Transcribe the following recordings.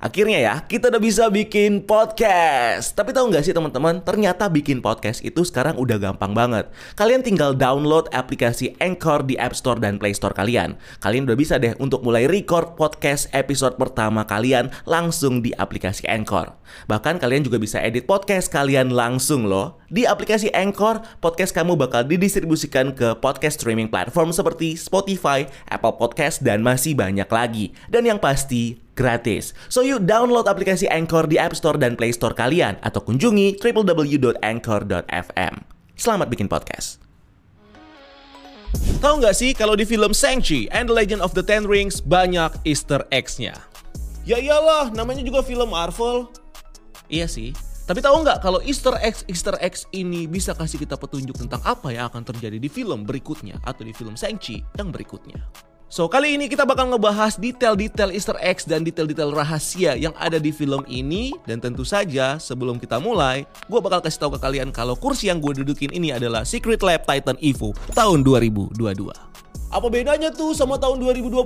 Akhirnya ya, kita udah bisa bikin podcast. Tapi tahu nggak sih teman-teman, ternyata bikin podcast itu sekarang udah gampang banget. Kalian tinggal download aplikasi Anchor di App Store dan Play Store kalian. Kalian udah bisa deh untuk mulai record podcast episode pertama kalian langsung di aplikasi Anchor. Bahkan kalian juga bisa edit podcast kalian langsung loh. Di aplikasi Anchor, podcast kamu bakal didistribusikan ke podcast streaming platform seperti Spotify, Apple Podcast, dan masih banyak lagi. Dan yang pasti, gratis. So you download aplikasi Anchor di App Store dan Play Store kalian atau kunjungi www.anchor.fm. Selamat bikin podcast. Tahu nggak sih kalau di film Shang-Chi and the Legend of the Ten Rings banyak Easter eggs-nya? Ya iyalah, namanya juga film Marvel. Iya sih. Tapi tahu nggak kalau Easter eggs Easter eggs ini bisa kasih kita petunjuk tentang apa yang akan terjadi di film berikutnya atau di film Shang-Chi yang berikutnya. So, kali ini kita bakal ngebahas detail-detail easter eggs dan detail-detail rahasia yang ada di film ini. Dan tentu saja, sebelum kita mulai, gue bakal kasih tahu ke kalian kalau kursi yang gue dudukin ini adalah Secret Lab Titan Evo tahun 2022. Apa bedanya tuh sama tahun 2020?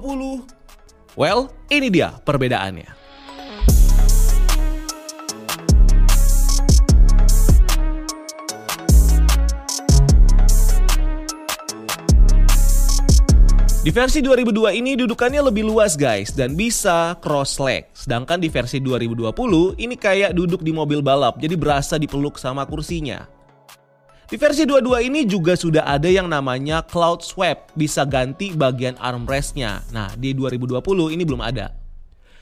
Well, ini dia perbedaannya. Di versi 2002 ini dudukannya lebih luas guys dan bisa cross leg. Sedangkan di versi 2020 ini kayak duduk di mobil balap jadi berasa dipeluk sama kursinya. Di versi 22 ini juga sudah ada yang namanya cloud swap, bisa ganti bagian armrestnya. Nah, di 2020 ini belum ada.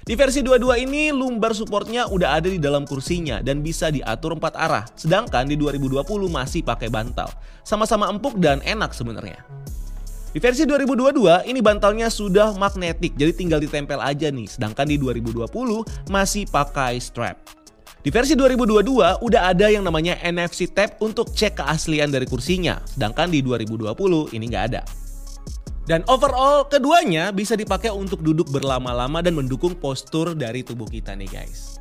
Di versi 22 ini lumbar supportnya udah ada di dalam kursinya dan bisa diatur empat arah. Sedangkan di 2020 masih pakai bantal. Sama-sama empuk dan enak sebenarnya. Di versi 2022 ini bantalnya sudah magnetik jadi tinggal ditempel aja nih. Sedangkan di 2020 masih pakai strap. Di versi 2022 udah ada yang namanya NFC tap untuk cek keaslian dari kursinya. Sedangkan di 2020 ini nggak ada. Dan overall keduanya bisa dipakai untuk duduk berlama-lama dan mendukung postur dari tubuh kita nih guys.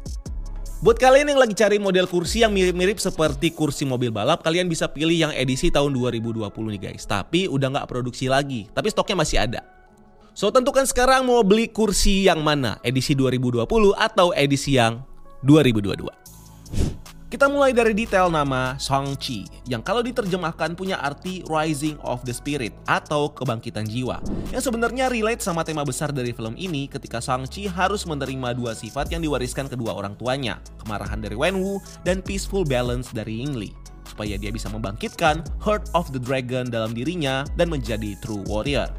Buat kalian yang lagi cari model kursi yang mirip-mirip seperti kursi mobil balap, kalian bisa pilih yang edisi tahun 2020 nih guys. Tapi udah nggak produksi lagi, tapi stoknya masih ada. So tentukan sekarang mau beli kursi yang mana, edisi 2020 atau edisi yang 2022. Kita mulai dari detail nama Shang-Chi yang kalau diterjemahkan punya arti Rising of the Spirit atau kebangkitan jiwa. Yang sebenarnya relate sama tema besar dari film ini ketika Shang-Chi harus menerima dua sifat yang diwariskan kedua orang tuanya, kemarahan dari Wenwu dan peaceful balance dari Yingli supaya dia bisa membangkitkan Heart of the Dragon dalam dirinya dan menjadi true warrior.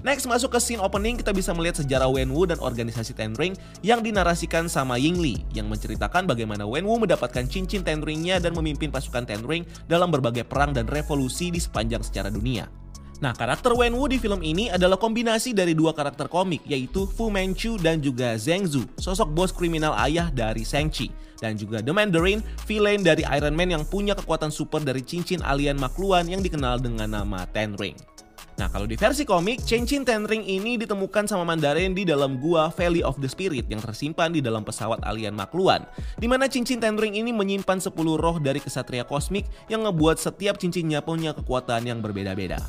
Next masuk ke scene opening kita bisa melihat sejarah Wenwu dan organisasi Ten Ring yang dinarasikan sama Yingli yang menceritakan bagaimana Wenwu mendapatkan cincin Ten Ringnya dan memimpin pasukan Ten Ring dalam berbagai perang dan revolusi di sepanjang sejarah dunia. Nah, karakter Wenwu di film ini adalah kombinasi dari dua karakter komik, yaitu Fu Manchu dan juga Zheng Zu, sosok bos kriminal ayah dari Shang-Chi, dan juga The Mandarin, villain dari Iron Man yang punya kekuatan super dari cincin alien makluan yang dikenal dengan nama Ten Ring. Nah, kalau di versi komik, cincin Ten ini ditemukan sama Mandarin di dalam gua Valley of the Spirit yang tersimpan di dalam pesawat alien makluan. Di mana cincin Ten ini menyimpan 10 roh dari kesatria kosmik yang ngebuat setiap cincinnya punya kekuatan yang berbeda-beda.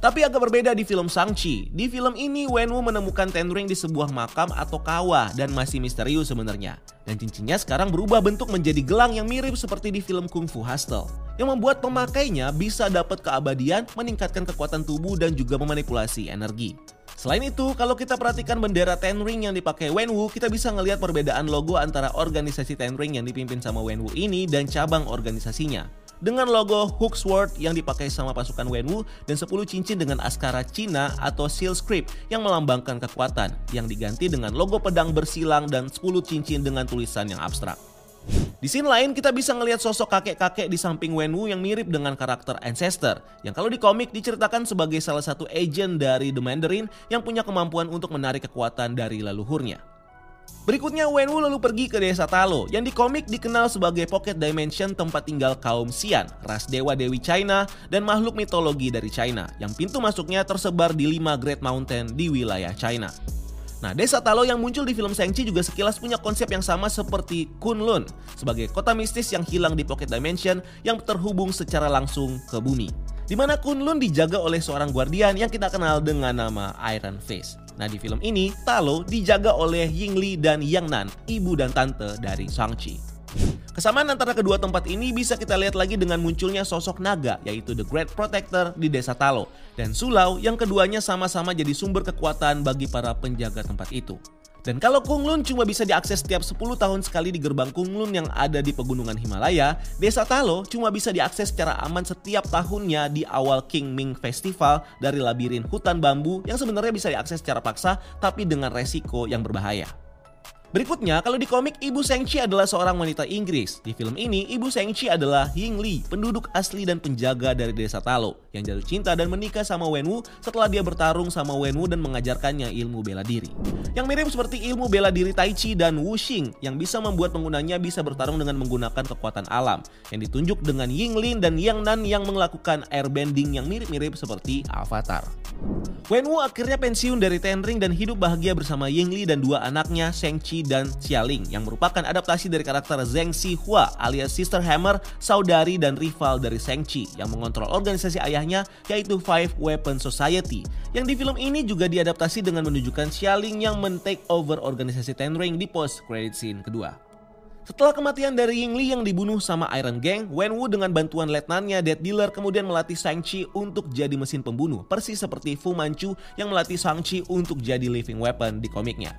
Tapi agak berbeda di film Shang-Chi. Di film ini Wenwu menemukan Ten Ring di sebuah makam atau kawah dan masih misterius sebenarnya. Dan cincinnya sekarang berubah bentuk menjadi gelang yang mirip seperti di film Kung Fu Hustle. Yang membuat pemakainya bisa dapat keabadian, meningkatkan kekuatan tubuh dan juga memanipulasi energi. Selain itu, kalau kita perhatikan bendera Ten Ring yang dipakai Wenwu, kita bisa ngelihat perbedaan logo antara organisasi Ten Ring yang dipimpin sama Wenwu ini dan cabang organisasinya dengan logo hook sword yang dipakai sama pasukan Wenwu dan 10 cincin dengan askara Cina atau seal script yang melambangkan kekuatan yang diganti dengan logo pedang bersilang dan 10 cincin dengan tulisan yang abstrak. Di scene lain kita bisa ngelihat sosok kakek-kakek di samping Wenwu yang mirip dengan karakter Ancestor yang kalau di komik diceritakan sebagai salah satu agent dari The Mandarin yang punya kemampuan untuk menarik kekuatan dari leluhurnya. Berikutnya Wenwu lalu pergi ke desa Talo yang di komik dikenal sebagai Pocket Dimension tempat tinggal kaum Xian, ras dewa-dewi China dan makhluk mitologi dari China yang pintu masuknya tersebar di lima Great Mountain di wilayah China. Nah, desa Talo yang muncul di film Shang-Chi juga sekilas punya konsep yang sama seperti Kunlun sebagai kota mistis yang hilang di Pocket Dimension yang terhubung secara langsung ke bumi. Di mana Kunlun dijaga oleh seorang guardian yang kita kenal dengan nama Iron Fist. Nah di film ini, Talo dijaga oleh Yingli dan Yang Nan, ibu dan tante dari Shang-Chi. Kesamaan antara kedua tempat ini bisa kita lihat lagi dengan munculnya sosok naga yaitu The Great Protector di desa Talo dan Sulau yang keduanya sama-sama jadi sumber kekuatan bagi para penjaga tempat itu. Dan kalau Kunlun cuma bisa diakses setiap 10 tahun sekali di gerbang Kunlun yang ada di pegunungan Himalaya, desa Talo cuma bisa diakses secara aman setiap tahunnya di awal King Ming Festival dari labirin hutan bambu yang sebenarnya bisa diakses secara paksa tapi dengan resiko yang berbahaya. Berikutnya, kalau di komik Ibu Shang-Chi adalah seorang wanita Inggris. Di film ini, Ibu Shang-Chi adalah Ying Li, penduduk asli dan penjaga dari desa Talo, yang jatuh cinta dan menikah sama Wenwu setelah dia bertarung sama Wenwu dan mengajarkannya ilmu bela diri. Yang mirip seperti ilmu bela diri Tai Chi dan Wuxing, yang bisa membuat penggunanya bisa bertarung dengan menggunakan kekuatan alam, yang ditunjuk dengan Ying Lin dan Yang Nan yang melakukan airbending yang mirip-mirip seperti Avatar. Wenwu akhirnya pensiun dari Ten Ring dan hidup bahagia bersama Ying Li dan dua anaknya, Shang-Chi dan Xialing yang merupakan adaptasi dari karakter Zheng Xihua alias Sister Hammer, saudari dan rival dari Shang Chi yang mengontrol organisasi ayahnya yaitu Five Weapon Society. Yang di film ini juga diadaptasi dengan menunjukkan Xialing yang men-take over organisasi Ten Ring di post credit scene kedua. Setelah kematian dari Ying Li yang dibunuh sama Iron Gang, Wenwu dengan bantuan letnannya Dead Dealer kemudian melatih Shang-Chi untuk jadi mesin pembunuh, persis seperti Fu Manchu yang melatih Shang-Chi untuk jadi living weapon di komiknya.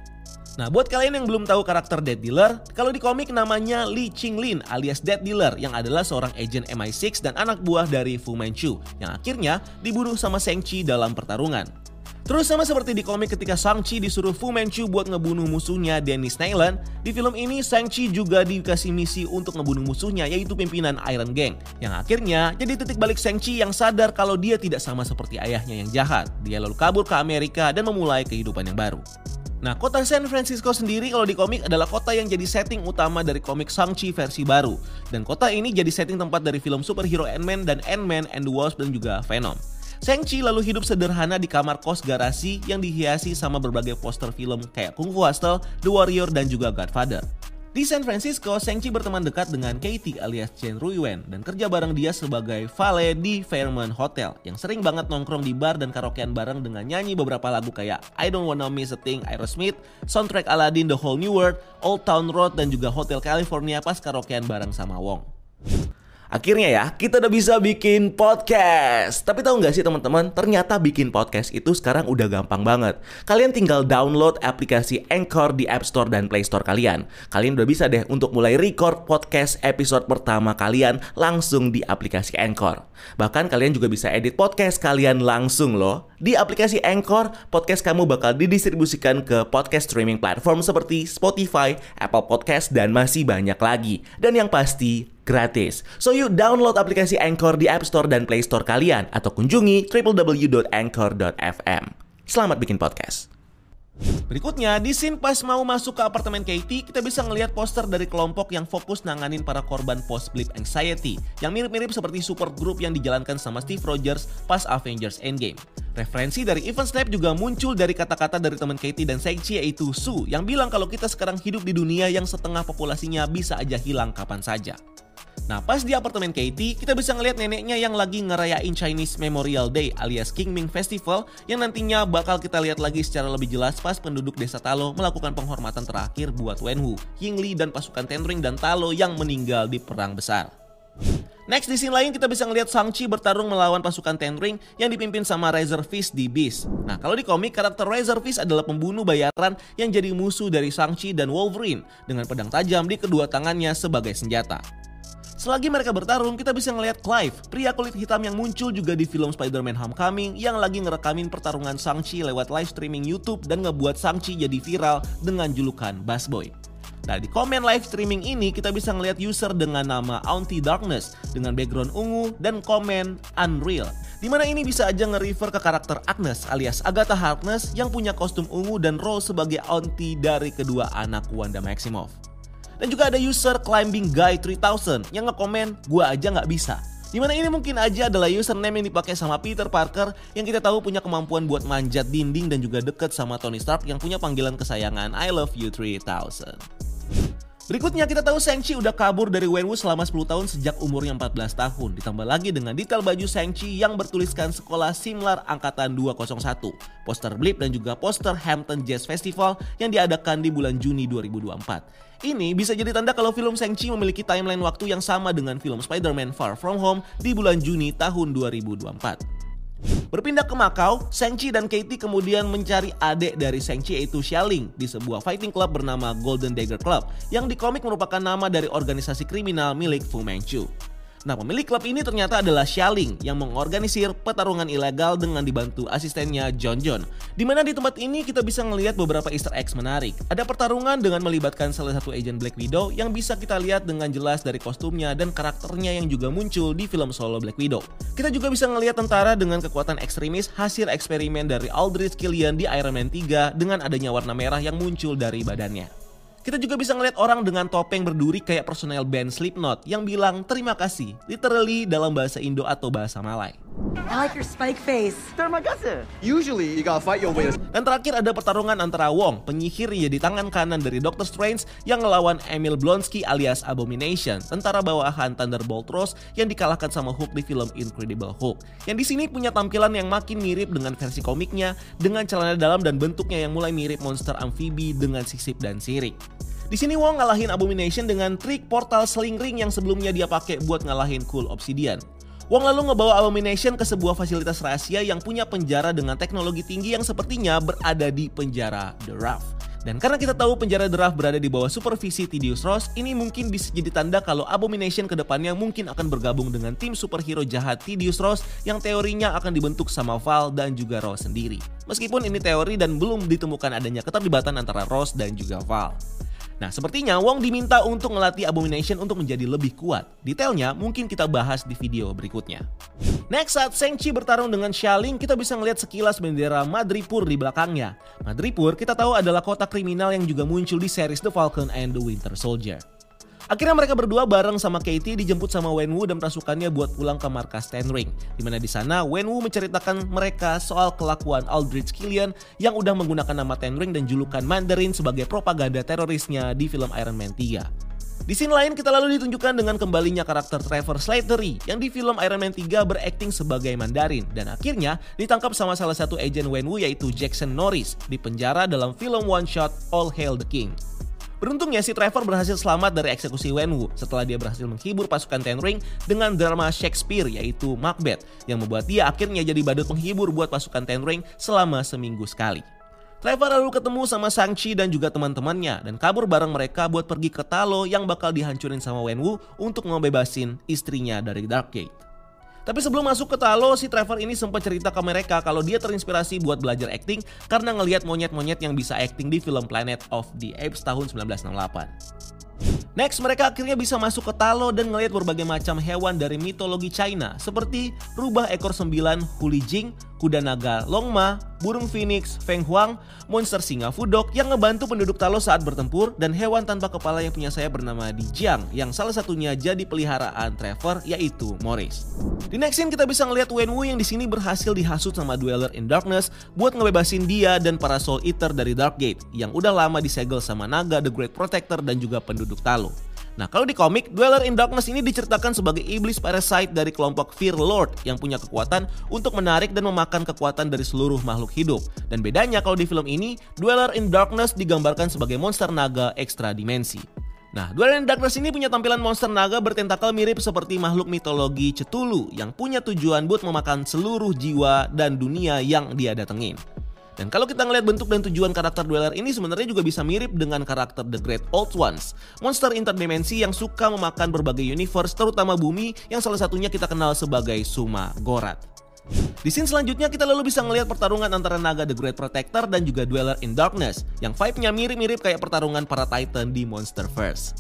Nah, buat kalian yang belum tahu karakter Dead Dealer, kalau di komik namanya Li Qinglin alias Dead Dealer yang adalah seorang agen MI6 dan anak buah dari Fu Manchu yang akhirnya dibunuh sama Shang-Chi dalam pertarungan. Terus sama seperti di komik ketika Shang-Chi disuruh Fu Manchu buat ngebunuh musuhnya Dennis Nayland, di film ini Shang-Chi juga dikasih misi untuk ngebunuh musuhnya yaitu pimpinan Iron Gang. Yang akhirnya jadi titik balik Shang-Chi yang sadar kalau dia tidak sama seperti ayahnya yang jahat. Dia lalu kabur ke Amerika dan memulai kehidupan yang baru. Nah, kota San Francisco sendiri kalau di komik adalah kota yang jadi setting utama dari komik Shang-Chi versi baru. Dan kota ini jadi setting tempat dari film superhero Ant-Man dan Ant-Man and the Wasp dan juga Venom. Shang-Chi lalu hidup sederhana di kamar kos garasi yang dihiasi sama berbagai poster film kayak Kung Fu Hustle, The Warrior, dan juga Godfather. Di San Francisco, Shang-Chi berteman dekat dengan Katie alias Chen Ruiwen dan kerja bareng dia sebagai valet di Fairmont Hotel yang sering banget nongkrong di bar dan karaokean bareng dengan nyanyi beberapa lagu kayak I Don't Wanna Miss a Thing Aerosmith, soundtrack Aladdin The Whole New World, Old Town Road dan juga Hotel California pas karaokean bareng sama Wong. Akhirnya ya, kita udah bisa bikin podcast. Tapi tahu nggak sih teman-teman, ternyata bikin podcast itu sekarang udah gampang banget. Kalian tinggal download aplikasi Anchor di App Store dan Play Store kalian. Kalian udah bisa deh untuk mulai record podcast episode pertama kalian langsung di aplikasi Anchor. Bahkan kalian juga bisa edit podcast kalian langsung loh. Di aplikasi Anchor, podcast kamu bakal didistribusikan ke podcast streaming platform seperti Spotify, Apple Podcast, dan masih banyak lagi. Dan yang pasti, gratis. So yuk download aplikasi Anchor di App Store dan Play Store kalian atau kunjungi www.anchor.fm. Selamat bikin podcast. Berikutnya, di scene pas mau masuk ke apartemen Katie, kita bisa ngelihat poster dari kelompok yang fokus nanganin para korban post-blip anxiety, yang mirip-mirip seperti support group yang dijalankan sama Steve Rogers pas Avengers Endgame. Referensi dari Event Snap juga muncul dari kata-kata dari teman Katie dan Shang-Chi yaitu Su, yang bilang kalau kita sekarang hidup di dunia yang setengah populasinya bisa aja hilang kapan saja. Nah pas di apartemen Katie, kita bisa ngeliat neneknya yang lagi ngerayain Chinese Memorial Day alias King Ming Festival yang nantinya bakal kita lihat lagi secara lebih jelas pas penduduk desa Talo melakukan penghormatan terakhir buat Wenwu, Yingli dan pasukan Tenring dan Talo yang meninggal di perang besar. Next di scene lain kita bisa ngeliat Shang-Chi bertarung melawan pasukan Ten Ring yang dipimpin sama Razor Fist di Beast. Nah kalau di komik karakter Razor Fist adalah pembunuh bayaran yang jadi musuh dari Shang-Chi dan Wolverine dengan pedang tajam di kedua tangannya sebagai senjata. Selagi mereka bertarung, kita bisa ngelihat Clive, pria kulit hitam yang muncul juga di film Spider-Man Homecoming yang lagi ngerekamin pertarungan Shang-Chi lewat live streaming YouTube dan ngebuat Shang-Chi jadi viral dengan julukan Bass Boy. Nah di komen live streaming ini kita bisa ngelihat user dengan nama Auntie Darkness dengan background ungu dan komen Unreal. Di mana ini bisa aja nge-refer ke karakter Agnes alias Agatha Harkness yang punya kostum ungu dan role sebagai auntie dari kedua anak Wanda Maximoff. Dan juga ada user climbing guy 3000 yang ngekomen gua aja nggak bisa. Di mana ini mungkin aja adalah username yang dipakai sama Peter Parker yang kita tahu punya kemampuan buat manjat dinding dan juga deket sama Tony Stark yang punya panggilan kesayangan I love you 3000. Berikutnya kita tahu Shang-Chi udah kabur dari Wenwu selama 10 tahun sejak umurnya 14 tahun. Ditambah lagi dengan detail baju Shang-Chi yang bertuliskan Sekolah Simlar Angkatan 201, poster Blip dan juga poster Hampton Jazz Festival yang diadakan di bulan Juni 2024. Ini bisa jadi tanda kalau film Shang-Chi memiliki timeline waktu yang sama dengan film Spider-Man Far From Home di bulan Juni tahun 2024. Berpindah ke Macau, Shang-Chi dan Katie kemudian mencari adik dari Shang-Chi yaitu Xialing di sebuah fighting club bernama Golden Dagger Club yang di komik merupakan nama dari organisasi kriminal milik Fu Manchu. Nah pemilik klub ini ternyata adalah Xialing yang mengorganisir pertarungan ilegal dengan dibantu asistennya John John. Di mana di tempat ini kita bisa melihat beberapa easter eggs menarik. Ada pertarungan dengan melibatkan salah satu agent Black Widow yang bisa kita lihat dengan jelas dari kostumnya dan karakternya yang juga muncul di film solo Black Widow. Kita juga bisa melihat tentara dengan kekuatan ekstremis hasil eksperimen dari Aldrich Killian di Iron Man 3 dengan adanya warna merah yang muncul dari badannya. Kita juga bisa ngeliat orang dengan topeng berduri kayak personel band Slipknot yang bilang terima kasih, literally dalam bahasa Indo atau bahasa Malay. I like your spike face. Terima kasih. Usually you gotta fight your way. Dan terakhir ada pertarungan antara Wong, penyihir yang di tangan kanan dari Doctor Strange yang ngelawan Emil Blonsky alias Abomination, tentara bawahan Thunderbolt Ross yang dikalahkan sama Hulk di film Incredible Hulk. Yang di sini punya tampilan yang makin mirip dengan versi komiknya, dengan celana dalam dan bentuknya yang mulai mirip monster amfibi dengan sisip dan sirik. Di sini Wong ngalahin Abomination dengan trik portal sling ring yang sebelumnya dia pakai buat ngalahin Cool Obsidian. Wong lalu ngebawa Abomination ke sebuah fasilitas rahasia yang punya penjara dengan teknologi tinggi yang sepertinya berada di penjara The Raft. Dan karena kita tahu penjara The Raft berada di bawah supervisi Tidius Ross, ini mungkin bisa jadi tanda kalau Abomination ke depannya mungkin akan bergabung dengan tim superhero jahat Tidius Ross yang teorinya akan dibentuk sama Val dan juga Ross sendiri. Meskipun ini teori dan belum ditemukan adanya keterlibatan antara Ross dan juga Val. Nah, sepertinya Wong diminta untuk ngelatih Abomination untuk menjadi lebih kuat. Detailnya mungkin kita bahas di video berikutnya. Next, saat Shang-Chi bertarung dengan Xialing, kita bisa melihat sekilas bendera Madripoor di belakangnya. Madripoor kita tahu adalah kota kriminal yang juga muncul di series The Falcon and the Winter Soldier. Akhirnya mereka berdua bareng sama Katie dijemput sama Wenwu dan pasukannya buat pulang ke markas Ten Ring. Di mana di sana Wenwu menceritakan mereka soal kelakuan Aldrich Killian yang udah menggunakan nama Ten Ring dan julukan Mandarin sebagai propaganda terorisnya di film Iron Man 3. Di scene lain kita lalu ditunjukkan dengan kembalinya karakter Trevor Slattery yang di film Iron Man 3 berakting sebagai Mandarin dan akhirnya ditangkap sama salah satu agen Wenwu yaitu Jackson Norris di penjara dalam film one shot All Hail the King. Beruntungnya si Trevor berhasil selamat dari eksekusi Wenwu setelah dia berhasil menghibur pasukan Ten Ring dengan drama Shakespeare yaitu Macbeth yang membuat dia akhirnya jadi badut penghibur buat pasukan Ten Ring selama seminggu sekali. Trevor lalu ketemu sama Shang-Chi dan juga teman-temannya dan kabur bareng mereka buat pergi ke Talo yang bakal dihancurin sama Wenwu untuk ngebebasin istrinya dari Dark Gate. Tapi sebelum masuk ke Talo, si Trevor ini sempat cerita ke mereka kalau dia terinspirasi buat belajar acting karena ngelihat monyet-monyet yang bisa acting di film Planet of the Apes tahun 1968. Next, mereka akhirnya bisa masuk ke Talo dan ngelihat berbagai macam hewan dari mitologi China seperti rubah ekor sembilan Huli Jing, kuda naga Longma, burung phoenix Feng Huang, monster singa Fudok yang ngebantu penduduk Talos saat bertempur, dan hewan tanpa kepala yang punya saya bernama Dijiang yang salah satunya jadi peliharaan Trevor yaitu Morris. Di next scene kita bisa ngelihat Wenwu yang di sini berhasil dihasut sama Dweller in Darkness buat ngebebasin dia dan para Soul Eater dari Dark Gate yang udah lama disegel sama naga The Great Protector dan juga penduduk Talo. Nah, kalau di komik, Dweller in Darkness ini diceritakan sebagai iblis parasite dari kelompok Fear Lord yang punya kekuatan untuk menarik dan memakan kekuatan dari seluruh makhluk hidup. Dan bedanya kalau di film ini, Dweller in Darkness digambarkan sebagai monster naga ekstra dimensi. Nah, Dweller in Darkness ini punya tampilan monster naga bertentakel mirip seperti makhluk mitologi Cthulhu yang punya tujuan buat memakan seluruh jiwa dan dunia yang dia datengin. Dan kalau kita ngeliat bentuk dan tujuan karakter Dweller ini sebenarnya juga bisa mirip dengan karakter The Great Old Ones, monster interdimensi yang suka memakan berbagai universe terutama bumi yang salah satunya kita kenal sebagai Suma Gorat. Di scene selanjutnya kita lalu bisa ngelihat pertarungan antara naga The Great Protector dan juga Dweller in Darkness yang vibe-nya mirip-mirip kayak pertarungan para Titan di Monsterverse.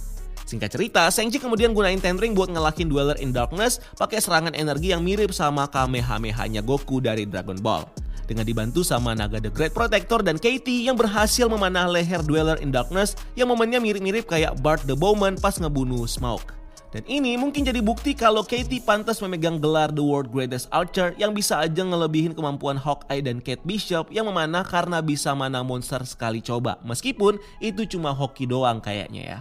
Singkat cerita, Shang-Chi kemudian gunain Ten Ring buat ngelakin Dweller in Darkness pakai serangan energi yang mirip sama Kamehameha-nya Goku dari Dragon Ball dengan dibantu sama naga The Great Protector dan Katie yang berhasil memanah leher Dweller in Darkness yang momennya mirip-mirip kayak Bart the Bowman pas ngebunuh Smoke. Dan ini mungkin jadi bukti kalau Katie pantas memegang gelar The World Greatest Archer yang bisa aja ngelebihin kemampuan Hawkeye dan Kate Bishop yang memanah karena bisa mana monster sekali coba. Meskipun itu cuma hoki doang kayaknya ya.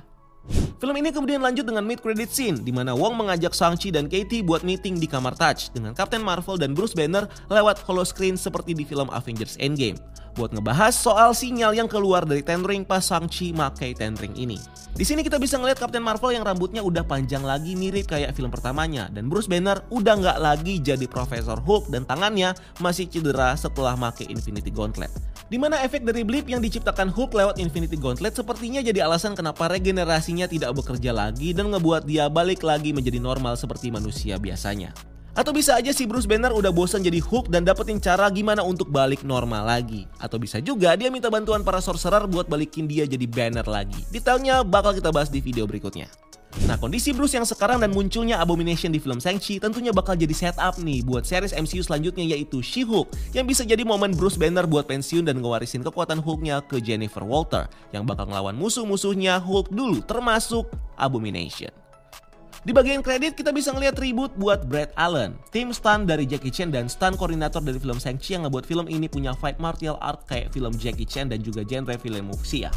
Film ini kemudian lanjut dengan mid credit scene di mana Wong mengajak Shang-Chi dan Katie buat meeting di kamar Touch dengan Captain Marvel dan Bruce Banner lewat holoskrin seperti di film Avengers Endgame buat ngebahas soal sinyal yang keluar dari Ten Ring pas Shang-Chi makai Ten Ring ini. Di sini kita bisa ngeliat Captain Marvel yang rambutnya udah panjang lagi mirip kayak film pertamanya dan Bruce Banner udah nggak lagi jadi Profesor Hulk dan tangannya masih cedera setelah makai Infinity Gauntlet. Di mana efek dari blip yang diciptakan Hulk lewat Infinity Gauntlet sepertinya jadi alasan kenapa regenerasinya tidak bekerja lagi dan ngebuat dia balik lagi menjadi normal seperti manusia biasanya. Atau bisa aja si Bruce Banner udah bosan jadi Hulk dan dapetin cara gimana untuk balik normal lagi. Atau bisa juga dia minta bantuan para sorcerer buat balikin dia jadi Banner lagi. Detailnya bakal kita bahas di video berikutnya. Nah kondisi Bruce yang sekarang dan munculnya Abomination di film Shang-Chi tentunya bakal jadi setup nih buat series MCU selanjutnya yaitu She-Hulk yang bisa jadi momen Bruce Banner buat pensiun dan ngewarisin kekuatan Hulknya ke Jennifer Walter yang bakal ngelawan musuh-musuhnya Hulk dulu termasuk Abomination. Di bagian kredit kita bisa ngeliat tribut buat Brad Allen, tim stunt dari Jackie Chan dan stunt koordinator dari film Shang-Chi yang ngebuat film ini punya fight martial art kayak film Jackie Chan dan juga genre film wuxia.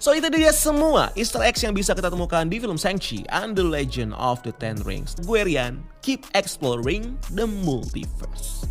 So itu dia semua easter eggs yang bisa kita temukan di film Shang-Chi and the Legend of the Ten Rings. Gue Rian, keep exploring the multiverse.